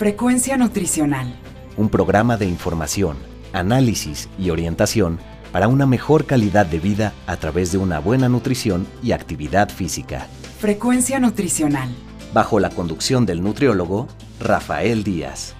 Frecuencia Nutricional. Un programa de información, análisis y orientación para una mejor calidad de vida a través de una buena nutrición y actividad física. Frecuencia Nutricional. Bajo la conducción del nutriólogo Rafael Díaz.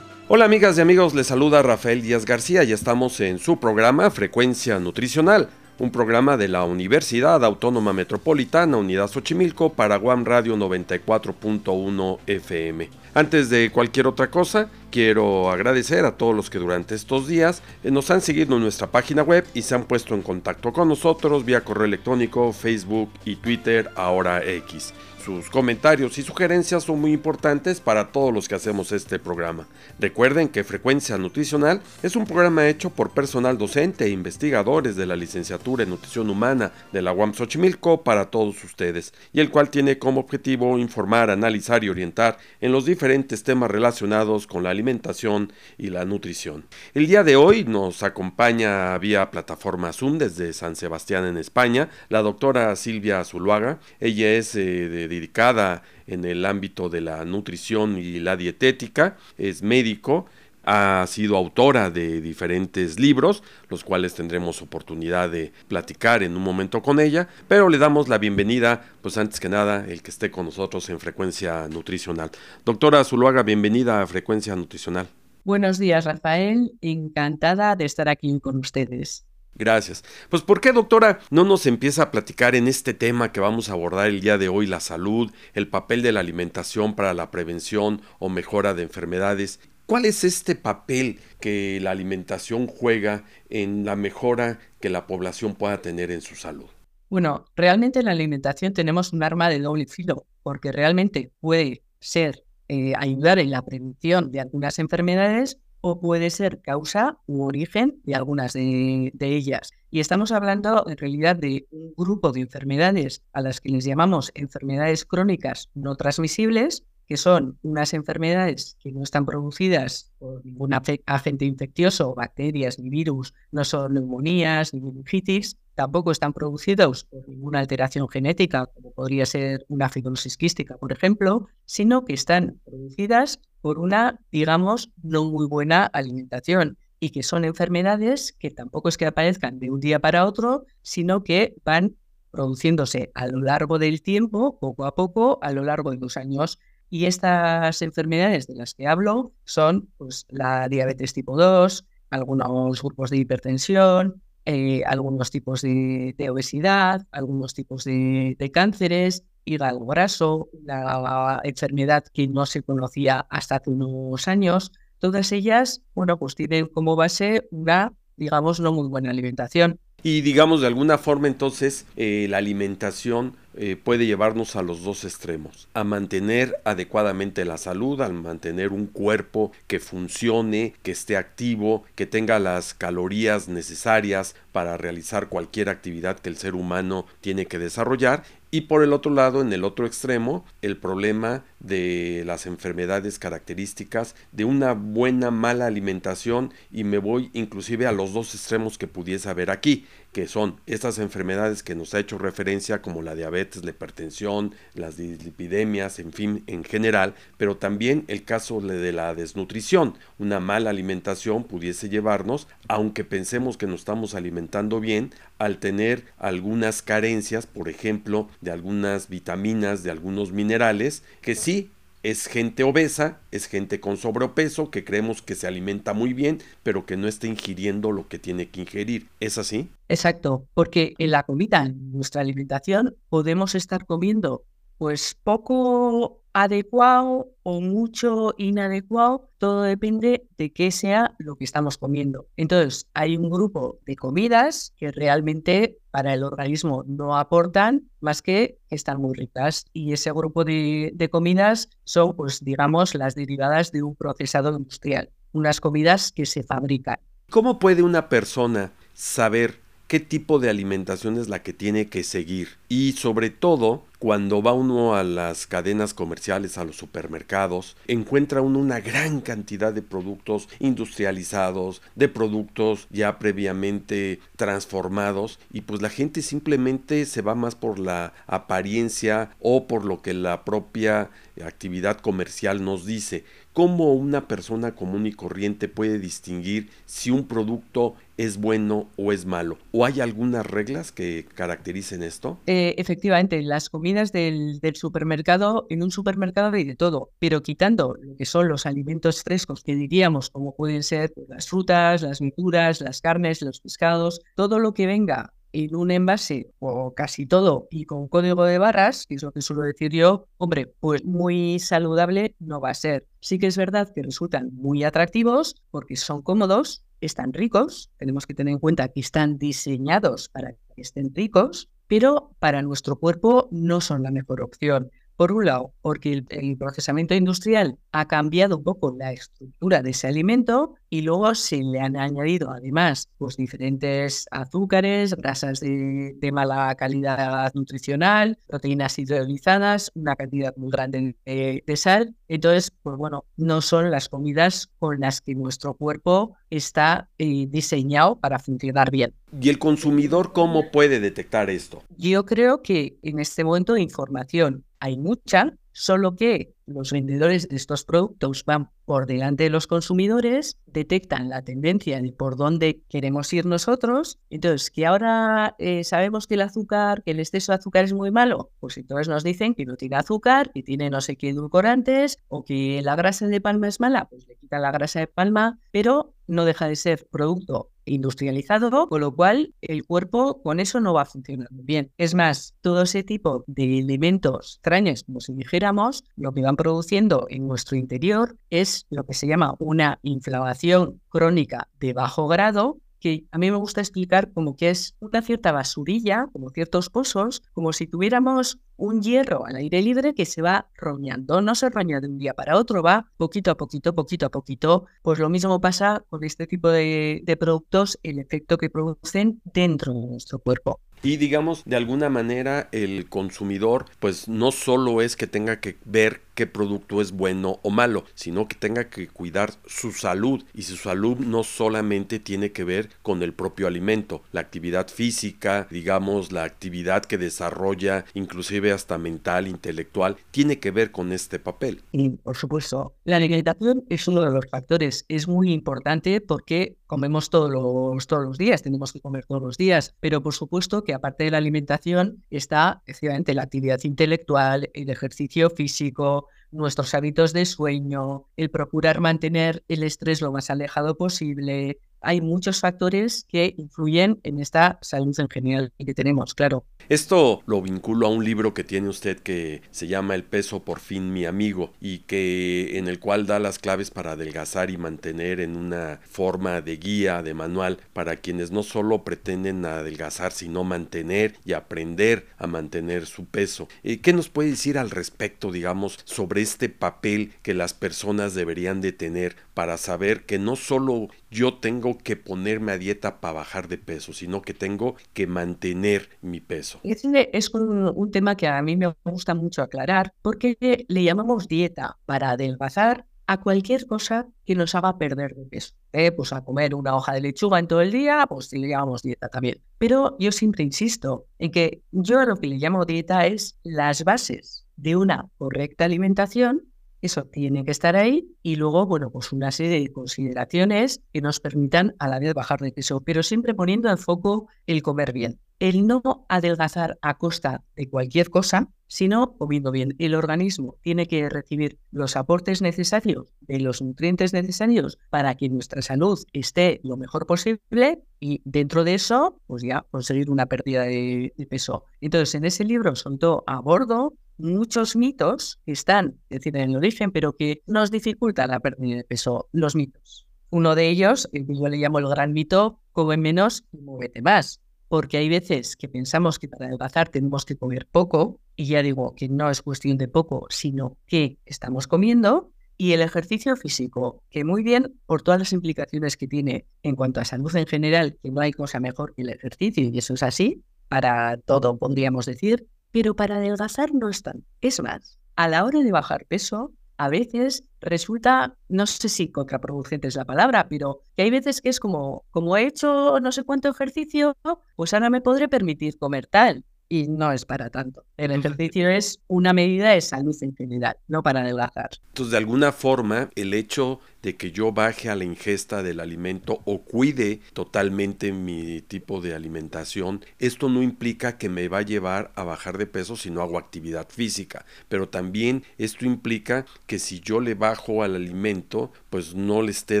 Hola amigas y amigos, les saluda Rafael Díaz García y estamos en su programa Frecuencia Nutricional, un programa de la Universidad Autónoma Metropolitana Unidad Xochimilco para Guam Radio 94.1 FM. Antes de cualquier otra cosa, quiero agradecer a todos los que durante estos días eh, nos han seguido en nuestra página web y se han puesto en contacto con nosotros vía correo electrónico, Facebook y Twitter, ahora X. Sus comentarios y sugerencias son muy importantes para todos los que hacemos este programa. Recuerden que Frecuencia Nutricional es un programa hecho por personal docente e investigadores de la licenciatura en Nutrición Humana de la UAM Xochimilco para todos ustedes, y el cual tiene como objetivo informar, analizar y orientar en los diferentes temas relacionados con la alimentación y la nutrición. El día de hoy nos acompaña vía plataforma Zoom desde San Sebastián en España la doctora Silvia Zuluaga. Ella es eh, de dedicada en el ámbito de la nutrición y la dietética, es médico, ha sido autora de diferentes libros, los cuales tendremos oportunidad de platicar en un momento con ella, pero le damos la bienvenida, pues antes que nada, el que esté con nosotros en Frecuencia Nutricional. Doctora Zuluaga, bienvenida a Frecuencia Nutricional. Buenos días, Rafael. Encantada de estar aquí con ustedes. Gracias. Pues ¿por qué, doctora, no nos empieza a platicar en este tema que vamos a abordar el día de hoy, la salud, el papel de la alimentación para la prevención o mejora de enfermedades? ¿Cuál es este papel que la alimentación juega en la mejora que la población pueda tener en su salud? Bueno, realmente en la alimentación tenemos un arma de doble filo, porque realmente puede ser eh, ayudar en la prevención de algunas enfermedades o puede ser causa u origen de algunas de, ellas. Y estamos hablando en realidad de un grupo de enfermedades a las que les llamamos enfermedades crónicas no transmisibles, que son unas enfermedades que no están producidas por ningún agente infeccioso, bacterias ni virus, no son neumonías ni meningitis, tampoco están producidos por ninguna alteración genética, como podría ser una fibrosis quística, por ejemplo, sino que están producidas por una, digamos, no muy buena alimentación y que son enfermedades que tampoco es que aparezcan de un día para otro, sino que van produciéndose a lo largo del tiempo, poco a poco, a lo largo de los años. Y estas enfermedades de las que hablo son pues, la diabetes tipo 2, algunos grupos de hipertensión, eh, algunos tipos de, obesidad, algunos tipos de, cánceres, hígado graso, la enfermedad que no se conocía hasta hace unos años, todas ellas, bueno, pues tienen como base una, digamos, no muy buena alimentación. Y digamos, de alguna forma entonces, eh, la alimentación eh, puede llevarnos a los dos extremos, a mantener adecuadamente la salud, al mantener un cuerpo que funcione, que esté activo, que tenga las calorías necesarias para realizar cualquier actividad que el ser humano tiene que desarrollar. Y por el otro lado, en el otro extremo, el problema de las enfermedades características de una buena mala alimentación y me voy inclusive a los dos extremos que pudiese haber aquí, que son estas enfermedades que nos ha hecho referencia como la diabetes, la hipertensión, las dislipidemias, en fin, en general, pero también el caso de la desnutrición. Una mala alimentación pudiese llevarnos, aunque pensemos que nos estamos alimentando bien, al tener algunas carencias, por ejemplo, de algunas vitaminas, de algunos minerales, que sí es gente obesa, es gente con sobrepeso que creemos que se alimenta muy bien, pero que no está ingiriendo lo que tiene que ingerir. ¿Es así? Exacto, porque en la comida, en nuestra alimentación, podemos estar comiendo pues poco adecuado o mucho inadecuado, todo depende de qué sea lo que estamos comiendo. Entonces, hay un grupo de comidas que realmente para el organismo no aportan más que están muy ricas. Y ese grupo de, comidas son, pues, digamos, las derivadas de un procesado industrial, unas comidas que se fabrican. ¿Cómo puede una persona saber qué tipo de alimentación es la que tiene que seguir y sobre todo cuando va uno a las cadenas comerciales, a los supermercados, encuentra uno una gran cantidad de productos industrializados, de productos ya previamente transformados y pues la gente simplemente se va más por la apariencia o por lo que la propia actividad comercial nos dice. ¿Cómo una persona común y corriente puede distinguir si un producto es bueno o es malo? ¿O hay algunas reglas que caractericen esto? Eh, efectivamente, las comidas del, supermercado, en un supermercado hay de todo, pero quitando lo que son los alimentos frescos que diríamos, como pueden ser las frutas, las verduras, las carnes, los pescados, todo lo que venga en un envase o casi todo y con código de barras, que es lo que suelo decir yo, hombre, pues muy saludable no va a ser. Sí que es verdad que resultan muy atractivos porque son cómodos, están ricos, tenemos que tener en cuenta que están diseñados para que estén ricos, pero para nuestro cuerpo no son la mejor opción. Por un lado, porque el, procesamiento industrial ha cambiado un poco la estructura de ese alimento y luego se le han añadido además pues, diferentes azúcares, grasas de, mala calidad nutricional, proteínas hidrolizadas, una cantidad muy grande de, sal. Entonces, pues bueno, no son las comidas con las que nuestro cuerpo está eh, diseñado para funcionar bien. ¿Y el consumidor cómo puede detectar esto? Yo creo que en este momento de información hay mucha, solo que los vendedores de estos productos van por delante de los consumidores, detectan la tendencia de por dónde queremos ir nosotros, entonces que ahora eh, sabemos que el azúcar, que el exceso de azúcar es muy malo, pues entonces nos dicen que no tiene azúcar, que tiene no sé qué edulcorantes, o que la grasa de palma es mala, pues le quitan la grasa de palma, pero no deja de ser producto industrializado, con lo cual el cuerpo con eso no va a funcionar bien. Es más, todo ese tipo de elementos extraños, como si dijéramos, lo que van produciendo en nuestro interior es lo que se llama una inflamación crónica de bajo grado que a mí me gusta explicar como que es una cierta basurilla, como ciertos pozos, como si tuviéramos un hierro al aire libre que se va roñando, no se roña de un día para otro, va poquito a poquito, poquito a poquito. Pues lo mismo pasa con este tipo de, de productos, el efecto que producen dentro de nuestro cuerpo. Y digamos, de alguna manera el consumidor pues no solo es que tenga que ver qué producto es bueno o malo, sino que tenga que cuidar su salud. Y su salud no solamente tiene que ver con el propio alimento, la actividad física, digamos, la actividad que desarrolla, inclusive hasta mental, intelectual, tiene que ver con este papel. Y por supuesto, la alimentación es uno de los factores, es muy importante porque comemos todos los, todos los días, tenemos que comer todos los días, pero por supuesto que aparte de la alimentación está efectivamente la actividad intelectual, el ejercicio físico, nuestros hábitos de sueño, el procurar mantener el estrés lo más alejado posible, hay muchos factores que influyen en esta salud en general que tenemos, claro. Esto lo vinculo a un libro que tiene usted que se llama El peso por fin mi amigo y que en el cual da las claves para adelgazar y mantener en una forma de guía, de manual para quienes no solo pretenden adelgazar, sino mantener y aprender a mantener su peso. Eh, ¿Qué nos puede decir al respecto, digamos, sobre este papel que las personas deberían de tener para saber que no solo yo tengo que ponerme a dieta para bajar de peso, sino que tengo que mantener mi peso. Este es un, tema que a mí me gusta mucho aclarar, porque le llamamos dieta para adelgazar a cualquier cosa que nos haga perder de peso. ¿eh? Pues a comer una hoja de lechuga en todo el día, pues le llamamos dieta también. Pero yo siempre insisto en que yo lo que le llamo dieta es las bases de una correcta alimentación eso tiene que estar ahí y luego, bueno, pues una serie de consideraciones que nos permitan a la vez bajar de peso, pero siempre poniendo en foco el comer bien. El no adelgazar a costa de cualquier cosa, sino comiendo bien. El organismo tiene que recibir los aportes necesarios de los nutrientes necesarios para que nuestra salud esté lo mejor posible y dentro de eso, pues ya conseguir una pérdida de, peso. Entonces, en ese libro, sobre todo, abordo muchos mitos que están, es decir, en el origen, pero que nos dificultan la pérdida de peso, los mitos. Uno de ellos, yo le llamo el gran mito, come menos y muévete más. Porque hay veces que pensamos que para adelgazar tenemos que comer poco, y ya digo que no es cuestión de poco, sino que estamos comiendo, y el ejercicio físico, que muy bien por todas las implicaciones que tiene en cuanto a salud en general, que no hay cosa mejor que el ejercicio, y eso es así, para todo, podríamos decir, pero para adelgazar no están. Es más, a la hora de bajar peso, a veces resulta, no sé si contraproducente es la palabra, pero que hay veces que es como, como he hecho no sé cuánto ejercicio, pues ahora me podré permitir comer tal y no es para tanto. El ejercicio es una medida de salud en general, no para adelgazar. Entonces, de alguna forma, el hecho de que yo baje a la ingesta del alimento o cuide totalmente mi tipo de alimentación, esto no implica que me va a llevar a bajar de peso si no hago actividad física, pero también esto implica que si yo le bajo al alimento, pues no le esté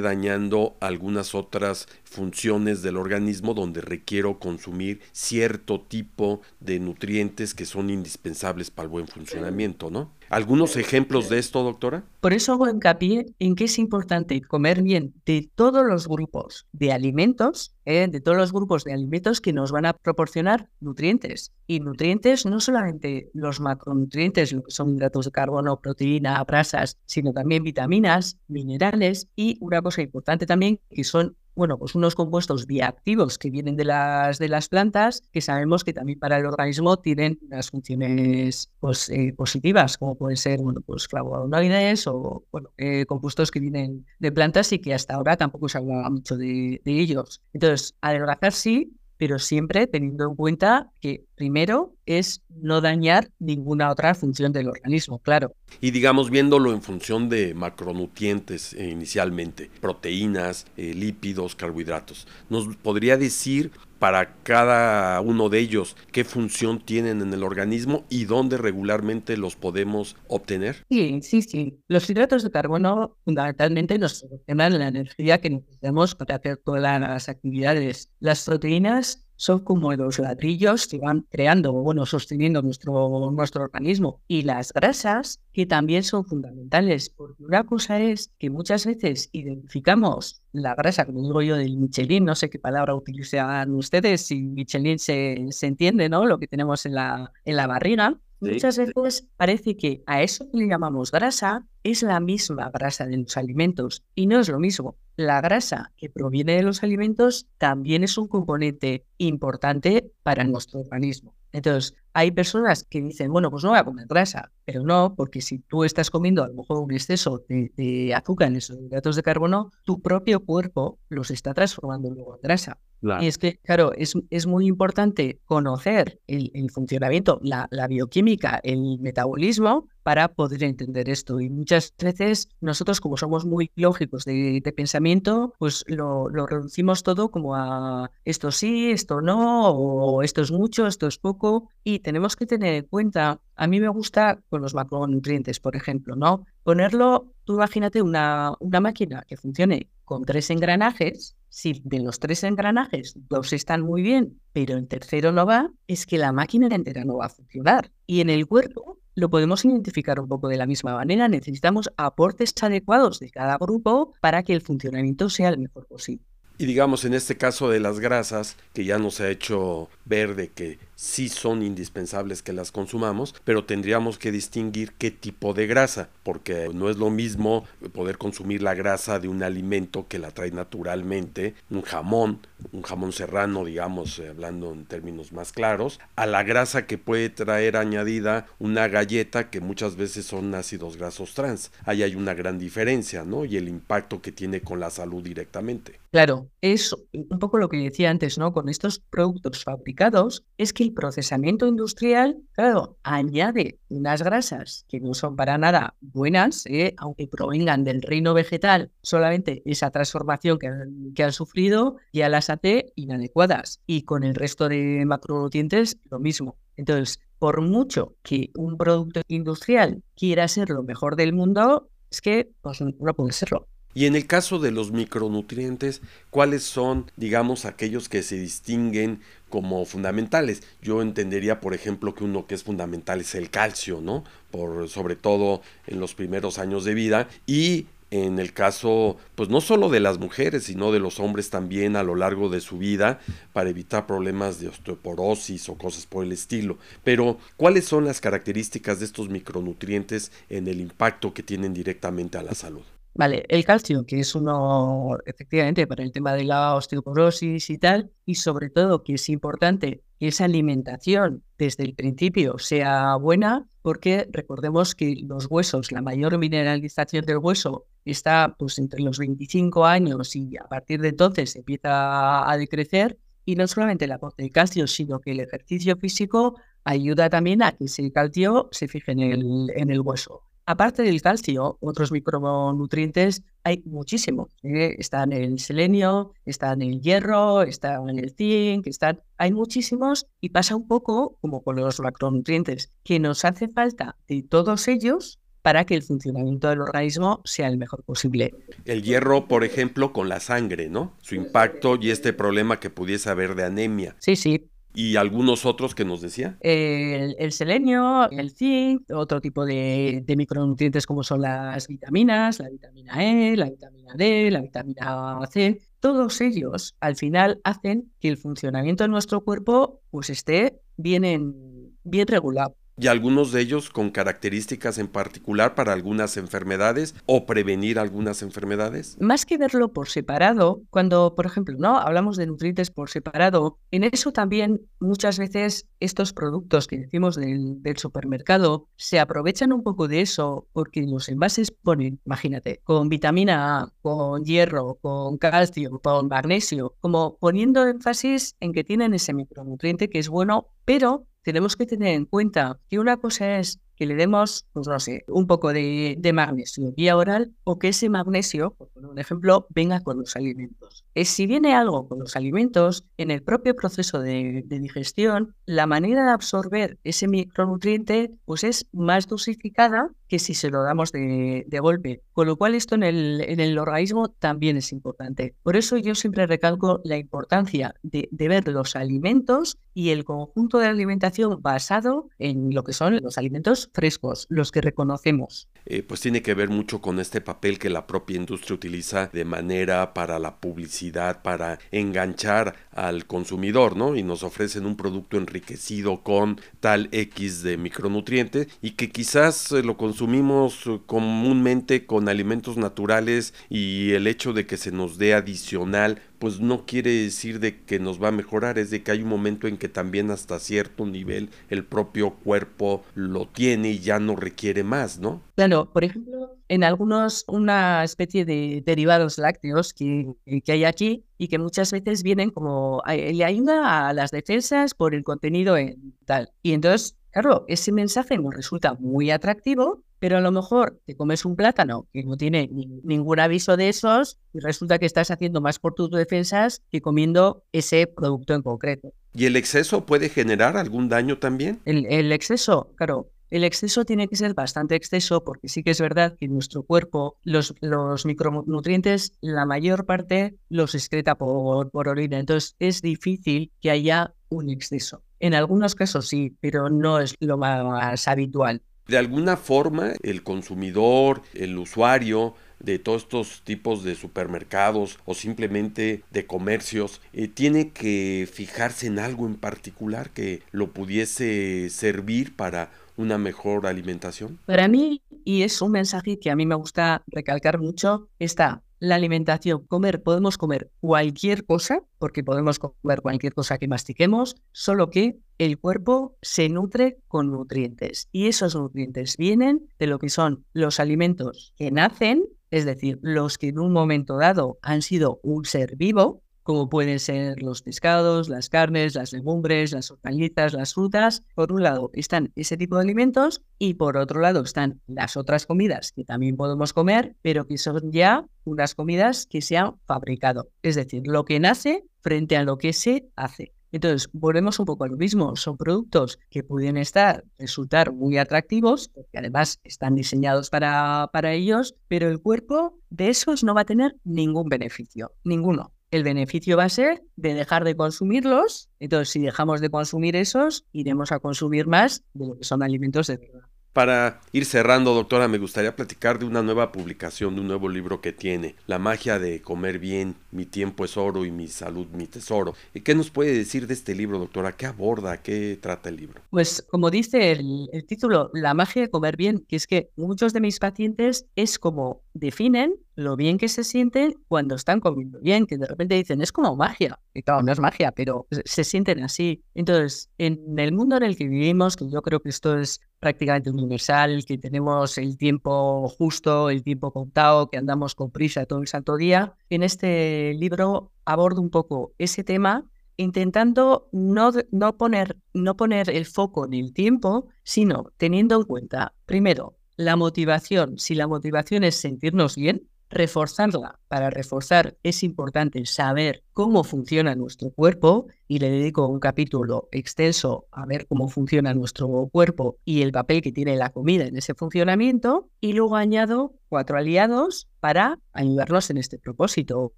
dañando algunas otras funciones del organismo donde requiero consumir cierto tipo de nutrientes que son indispensables para el buen funcionamiento, ¿no? ¿Algunos ejemplos de esto, doctora? Por eso hago hincapié en que es importante comer bien de todos los grupos de alimentos, ¿eh? de todos los grupos de alimentos que nos van a proporcionar nutrientes. Y nutrientes no solamente los macronutrientes, lo que son hidratos de carbono, proteína, grasas, sino también vitaminas, minerales y una cosa importante también que son bueno, pues unos compuestos bioactivos que vienen de las, de las plantas, que sabemos que también para el organismo tienen unas funciones pues, eh, positivas, como pueden ser, bueno, pues flavonoides o, bueno, eh, compuestos que vienen de plantas y que hasta ahora tampoco se habla mucho de, de ellos. Entonces, adelgazar sí, pero siempre teniendo en cuenta que primero es no dañar ninguna otra función del organismo, claro. Y digamos, viéndolo en función de macronutrientes eh, inicialmente, proteínas, eh, lípidos, carbohidratos, ¿nos podría decir para cada uno de ellos qué función tienen en el organismo y dónde regularmente los podemos obtener? Sí, sí, sí. Los hidratos de carbono fundamentalmente nos proporcionan la energía que necesitamos para hacer todas las actividades. Las proteínas son como los ladrillos que van creando, bueno, sosteniendo nuestro, nuestro organismo. Y las grasas, que también son fundamentales, porque una cosa es que muchas veces identificamos la grasa, como digo yo, del Michelin, no sé qué palabra utilizan ustedes, si Michelin se, se entiende, ¿no? Lo que tenemos en la, en la barriga, Muchas veces parece que a eso que le llamamos grasa es la misma grasa de los alimentos y no es lo mismo. La grasa que proviene de los alimentos también es un componente importante para nuestro organismo. Entonces, hay personas que dicen, bueno, pues no voy a comer grasa, pero no, porque si tú estás comiendo a lo mejor un exceso de, azúcar en esos hidratos de carbono, tu propio cuerpo los está transformando luego en grasa. Y es que, claro, es, es muy importante conocer el, funcionamiento, la, la, bioquímica, el metabolismo para poder entender esto. Y muchas veces nosotros, como somos muy lógicos de, pensamiento, pues lo, reducimos todo como a esto sí, esto no, o esto es mucho, esto es poco. Y tenemos que tener en cuenta, a mí me gusta con los macronutrientes, por ejemplo, ¿no? Ponerlo, tú imagínate una, una máquina que funcione con tres engranajes, si de los tres engranajes dos están muy bien, pero el tercero no va, es que la máquina entera no va a funcionar. Y en el cuerpo lo podemos identificar un poco de la misma manera. Necesitamos aportes adecuados de cada grupo para que el funcionamiento sea el mejor posible. Y digamos, en este caso de las grasas, que ya nos ha hecho ver de que sí son indispensables que las consumamos, pero tendríamos que distinguir qué tipo de grasa, porque no es lo mismo poder consumir la grasa de un alimento que la trae naturalmente, un jamón, un jamón serrano, digamos, eh, hablando en términos más claros, a la grasa que puede traer añadida una galleta que muchas veces son ácidos grasos trans. Ahí hay una gran diferencia, ¿no? Y el impacto que tiene con la salud directamente. Claro, es un poco lo que decía antes, ¿no? Con estos productos fabricados, es que el procesamiento industrial, claro, añade unas grasas que no son para nada buenas, ¿eh? aunque provengan del reino vegetal, solamente esa transformación que que han sufrido ya las hace inadecuadas. Y con el resto de macronutrientes, lo mismo. Entonces, por mucho que un producto industrial quiera ser lo mejor del mundo, es que pues, no puede serlo. Y en el caso de los micronutrientes, ¿cuáles son, digamos, aquellos que se distinguen como fundamentales? Yo entendería, por ejemplo, que uno que es fundamental es el calcio, ¿no? Por sobre todo en los primeros años de vida y en el caso, pues no solo de las mujeres, sino de los hombres también a lo largo de su vida, para evitar problemas de osteoporosis o cosas por el estilo. Pero, ¿cuáles son las características de estos micronutrientes en el impacto que tienen directamente a la salud? Vale, el calcio, que es uno efectivamente para el tema de la osteoporosis y tal, y sobre todo que es importante que esa alimentación desde el principio sea buena, porque recordemos que los huesos, la mayor mineralización del hueso está pues entre los 25 años y a partir de entonces empieza a decrecer y no solamente el aporte de calcio, sino que el ejercicio físico ayuda también a que ese calcio se fije en el, en el hueso. Aparte del calcio, otros micronutrientes hay muchísimos. ¿eh? Están el selenio, están el hierro, están el zinc, están... hay muchísimos y pasa un poco como con los macronutrientes, que nos hace falta de todos ellos para que el funcionamiento del organismo sea el mejor posible. El hierro, por ejemplo, con la sangre, ¿no? Su impacto y este problema que pudiese haber de anemia. Sí, sí, ¿Y algunos otros que nos decía? El, selenio, el zinc, otro tipo de, micronutrientes como son las vitaminas, la vitamina E, la vitamina D, la vitamina C. Todos ellos al final hacen que el funcionamiento de nuestro cuerpo pues esté bien, bien regulado y algunos de ellos con características en particular para algunas enfermedades o prevenir algunas enfermedades? Más que verlo por separado, cuando, por ejemplo, no hablamos de nutrientes por separado, en eso también muchas veces estos productos que decimos del, supermercado se aprovechan un poco de eso porque los envases ponen, imagínate, con vitamina A, con hierro, con calcio, con magnesio, como poniendo énfasis en que tienen ese micronutriente que es bueno, pero tenemos que tener en cuenta que una cosa es que le demos, pues no sé, un poco de, magnesio vía oral o que ese magnesio, por poner un ejemplo, venga con los alimentos. Es, si viene algo con los alimentos, en el propio proceso de, digestión, la manera de absorber ese micronutriente pues es más dosificada que si se lo damos de, golpe. Con lo cual esto en el, en el, organismo también es importante. Por eso yo siempre recalco la importancia de, de ver los alimentos y el conjunto de alimentación basado en lo que son los alimentos frescos, los que reconocemos. Eh, pues tiene que ver mucho con este papel que la propia industria utiliza de manera para la publicidad, para enganchar al consumidor, ¿no? Y nos ofrecen un producto enriquecido con tal X de micronutrientes y que quizás eh, lo consumimos comúnmente con alimentos naturales y el hecho de que se nos dé adicional pues no quiere decir de que nos va a mejorar, es de que hay un momento en que también hasta cierto nivel el propio cuerpo lo tiene y ya no requiere más, ¿no? Claro, por ejemplo, en algunos, una especie de derivados lácteos que, que hay aquí y que muchas veces vienen como, le ayuda a las defensas por el contenido en tal. Y entonces, claro, ese mensaje nos resulta muy atractivo pero a lo mejor te comes un plátano que no tiene ningún aviso de esos y resulta que estás haciendo más por tus defensas que comiendo ese producto en concreto. ¿Y el exceso puede generar algún daño también? El, exceso, claro. El exceso tiene que ser bastante exceso porque sí que es verdad que nuestro cuerpo los, los micronutrientes, la mayor parte los excreta por, por orina. Entonces es difícil que haya un exceso. En algunos casos sí, pero no es lo más habitual. De alguna forma, el consumidor, el usuario de todos estos tipos de supermercados o simplemente de comercios, eh, tiene que fijarse en algo en particular que lo pudiese servir para una mejor alimentación? Para mí, y es un mensaje que a mí me gusta recalcar mucho, está la alimentación, comer, podemos comer cualquier cosa, porque podemos comer cualquier cosa que mastiquemos, solo que el cuerpo se nutre con nutrientes. Y esos nutrientes vienen de lo que son los alimentos que nacen, es decir, los que en un momento dado han sido un ser vivo, como pueden ser los pescados, las carnes, las legumbres, las hortalizas, las frutas. Por un lado están ese tipo de alimentos y por otro lado están las otras comidas que también podemos comer, pero que son ya unas comidas que se han fabricado. Es decir, lo que nace frente a lo que se hace. Entonces, volvemos un poco a lo mismo. Son productos que pueden estar, resultar muy atractivos, porque además están diseñados para, para ellos, pero el cuerpo de esos no va a tener ningún beneficio, ninguno el beneficio va a ser de dejar de consumirlos. Entonces, si dejamos de consumir esos, iremos a consumir más de lo que son alimentos de. Para ir cerrando, doctora, me gustaría platicar de una nueva publicación, de un nuevo libro que tiene, La magia de comer bien, mi tiempo es oro y mi salud mi tesoro. ¿Y qué nos puede decir de este libro, doctora? ¿Qué aborda? ¿Qué trata el libro? Pues como dice el, el título, La magia de comer bien, que es que muchos de mis pacientes es como definen lo bien que se sienten cuando están comiendo bien, que de repente dicen, es como magia. Y claro, no es magia, pero se sienten así. Entonces, en el mundo en el que vivimos, que yo creo que esto es prácticamente universal, que tenemos el tiempo justo, el tiempo contado, que andamos con prisa todo el santo día, en este libro abordo un poco ese tema intentando no, no, poner, no poner el foco en el tiempo, sino teniendo en cuenta, primero, la motivación. Si la motivación es sentirnos bien, reforzarla. Para reforzar es importante saber cómo funciona nuestro cuerpo y le dedico un capítulo extenso a ver cómo funciona nuestro cuerpo y el papel que tiene la comida en ese funcionamiento y luego añado cuatro aliados para ayudarnos en este propósito.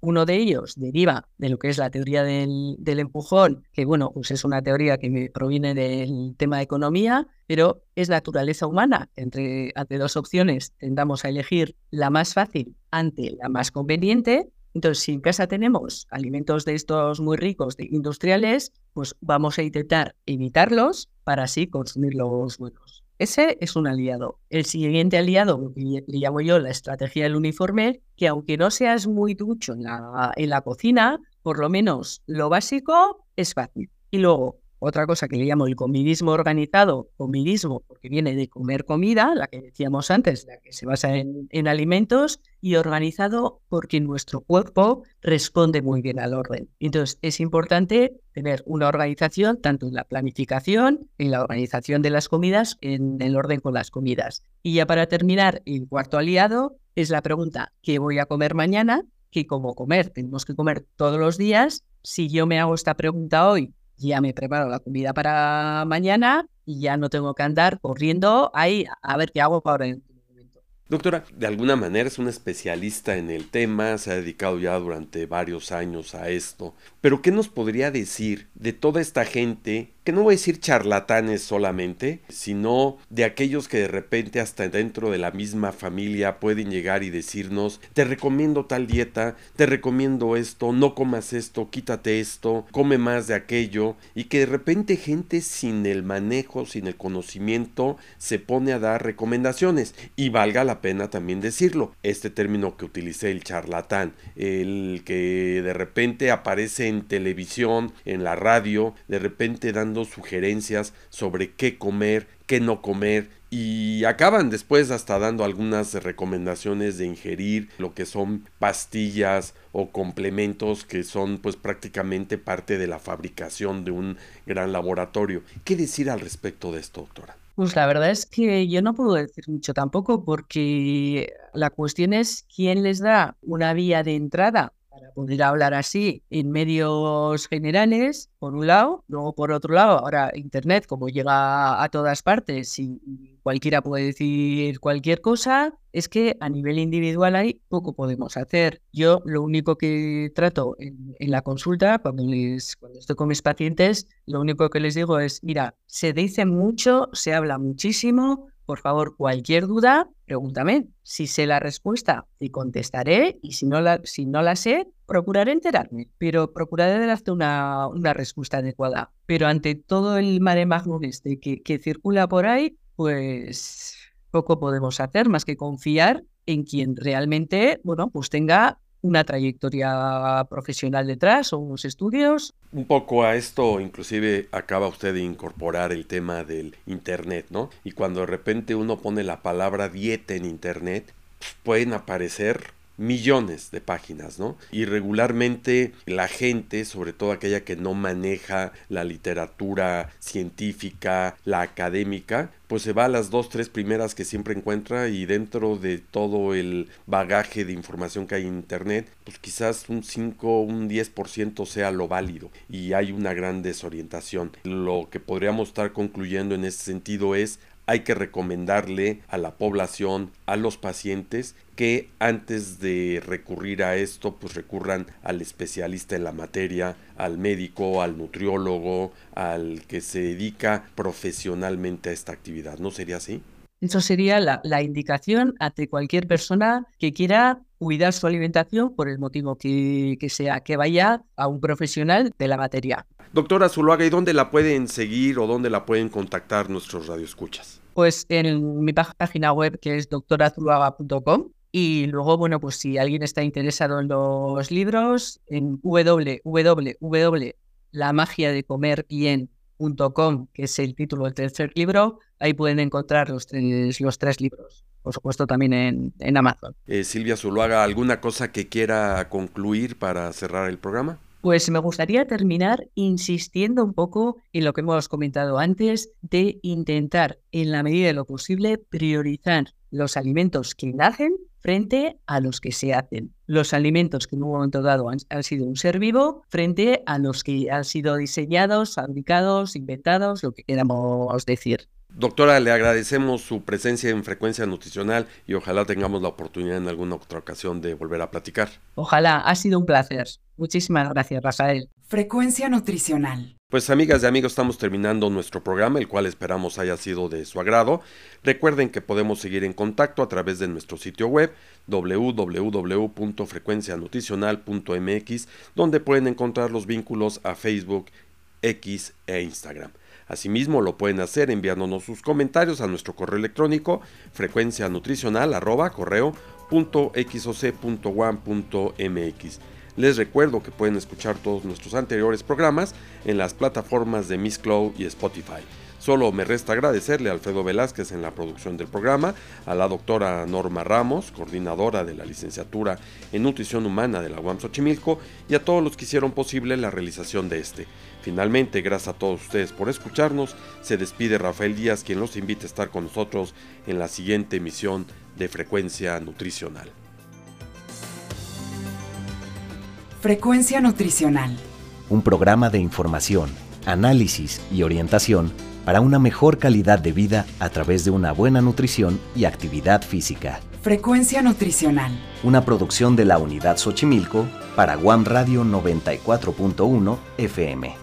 Uno de ellos deriva de lo que es la teoría del, del empujón, que bueno, pues es una teoría que me proviene del tema de economía, pero es naturaleza humana. Entre, ante dos opciones tendamos a elegir la más fácil ante la más conveniente entonces, si en casa tenemos alimentos de estos muy ricos, de industriales, pues vamos a intentar evitarlos para así consumir los buenos. Ese es un aliado. El siguiente aliado, le llamo yo la estrategia del uniforme, que aunque no seas muy ducho en la, en la cocina, por lo menos lo básico es fácil. Y luego, otra cosa que le llamo el comidismo organizado, comidismo porque viene de comer comida, la que decíamos antes, la que se basa en, en, alimentos, y organizado porque nuestro cuerpo responde muy bien al orden. Entonces es importante tener una organización tanto en la planificación, en la organización de las comidas, en el orden con las comidas. Y ya para terminar, el cuarto aliado es la pregunta, ¿qué voy a comer mañana? Que como comer, tenemos que comer todos los días. Si yo me hago esta pregunta hoy, ya me preparo la comida para mañana y ya no tengo que andar corriendo. Ahí a ver qué hago para el momento. Doctora, de alguna manera es una especialista en el tema, se ha dedicado ya durante varios años a esto, pero ¿qué nos podría decir de toda esta gente que no voy a decir charlatanes solamente, sino de aquellos que de repente hasta dentro de la misma familia pueden llegar y decirnos, te recomiendo tal dieta, te recomiendo esto, no comas esto, quítate esto, come más de aquello, y que de repente gente sin el manejo, sin el conocimiento, se pone a dar recomendaciones. Y valga la pena también decirlo, este término que utilicé, el charlatán, el que de repente aparece en televisión, en la radio, de repente dando sugerencias sobre qué comer, qué no comer y acaban después hasta dando algunas recomendaciones de ingerir lo que son pastillas o complementos que son pues prácticamente parte de la fabricación de un gran laboratorio. ¿Qué decir al respecto de esto, doctora? Pues la verdad es que yo no puedo decir mucho tampoco porque la cuestión es quién les da una vía de entrada para poder hablar así en medios generales, por un lado, luego por otro lado, ahora Internet como llega a todas partes y cualquiera puede decir cualquier cosa, es que a nivel individual hay poco podemos hacer. Yo lo único que trato en, en la consulta, cuando, les, cuando estoy con mis pacientes, lo único que les digo es, mira, se dice mucho, se habla muchísimo, por favor, cualquier duda, pregúntame. Si sé la respuesta, te contestaré y si no la, si no la sé, procuraré enterarme, pero procuraré darte una, una respuesta adecuada. Pero ante todo el mare magnum este que, que circula por ahí, pues poco podemos hacer más que confiar en quien realmente, bueno, pues tenga una trayectoria profesional detrás o unos estudios. Un poco a esto inclusive acaba usted de incorporar el tema del Internet, ¿no? Y cuando de repente uno pone la palabra dieta en Internet, pues pueden aparecer millones de páginas, ¿no? Y regularmente la gente, sobre todo aquella que no maneja la literatura científica, la académica, pues se va a las dos, tres primeras que siempre encuentra y dentro de todo el bagaje de información que hay en Internet, pues quizás un 5, un 10% sea lo válido y hay una gran desorientación. Lo que podríamos estar concluyendo en este sentido es hay que recomendarle a la población, a los pacientes, que antes de recurrir a esto, pues recurran al especialista en la materia, al médico, al nutriólogo, al que se dedica profesionalmente a esta actividad. ¿No sería así? Eso sería la, la indicación ante cualquier persona que quiera cuidar su alimentación por el motivo que, que, sea, que vaya a un profesional de la materia. Doctora Zuluaga, ¿y dónde la pueden seguir o dónde la pueden contactar nuestros radioescuchas? Pues en mi página web que es doctorazuluaga.com y luego, bueno, pues si alguien está interesado en los libros, en www.lamagiadecomerbien.com, que es el título del tercer libro, ahí pueden encontrar los tres, los tres libros. Por supuesto, también en, en Amazon. Eh, Silvia Zuluaga, ¿alguna cosa que quiera concluir para cerrar el programa? Pues me gustaría terminar insistiendo un poco en lo que hemos comentado antes, de intentar, en la medida de lo posible, priorizar los alimentos que nacen frente a los que se hacen. Los alimentos que en un momento dado han, sido un ser vivo frente a los que han sido diseñados, fabricados, inventados, lo que queramos decir. Doctora, le agradecemos su presencia en Frecuencia Nutricional y ojalá tengamos la oportunidad en alguna otra ocasión de volver a platicar. Ojalá, ha sido un placer. Muchísimas gracias, Rafael. Frecuencia Nutricional. Pues amigas y amigos, estamos terminando nuestro programa, el cual esperamos haya sido de su agrado. Recuerden que podemos seguir en contacto a través de nuestro sitio web www.frecuencianutricional.mx, donde pueden encontrar los vínculos a Facebook, X e Instagram. Asimismo, lo pueden hacer enviándonos sus comentarios a nuestro correo electrónico frecuencia nutricional Les recuerdo que pueden escuchar todos nuestros anteriores programas en las plataformas de Miss Cloud y Spotify. Solo me resta agradecerle a Alfredo Velázquez en la producción del programa, a la doctora Norma Ramos, coordinadora de la licenciatura en Nutrición Humana de la UAM Xochimilco, y a todos los que hicieron posible la realización de este. Finalmente, gracias a todos ustedes por escucharnos, se despide Rafael Díaz, quien los invita a estar con nosotros en la siguiente emisión de Frecuencia Nutricional. Frecuencia Nutricional. Un programa de información, análisis y orientación para una mejor calidad de vida a través de una buena nutrición y actividad física. Frecuencia Nutricional. Una producción de la Unidad Xochimilco para Guam Radio 94.1 FM.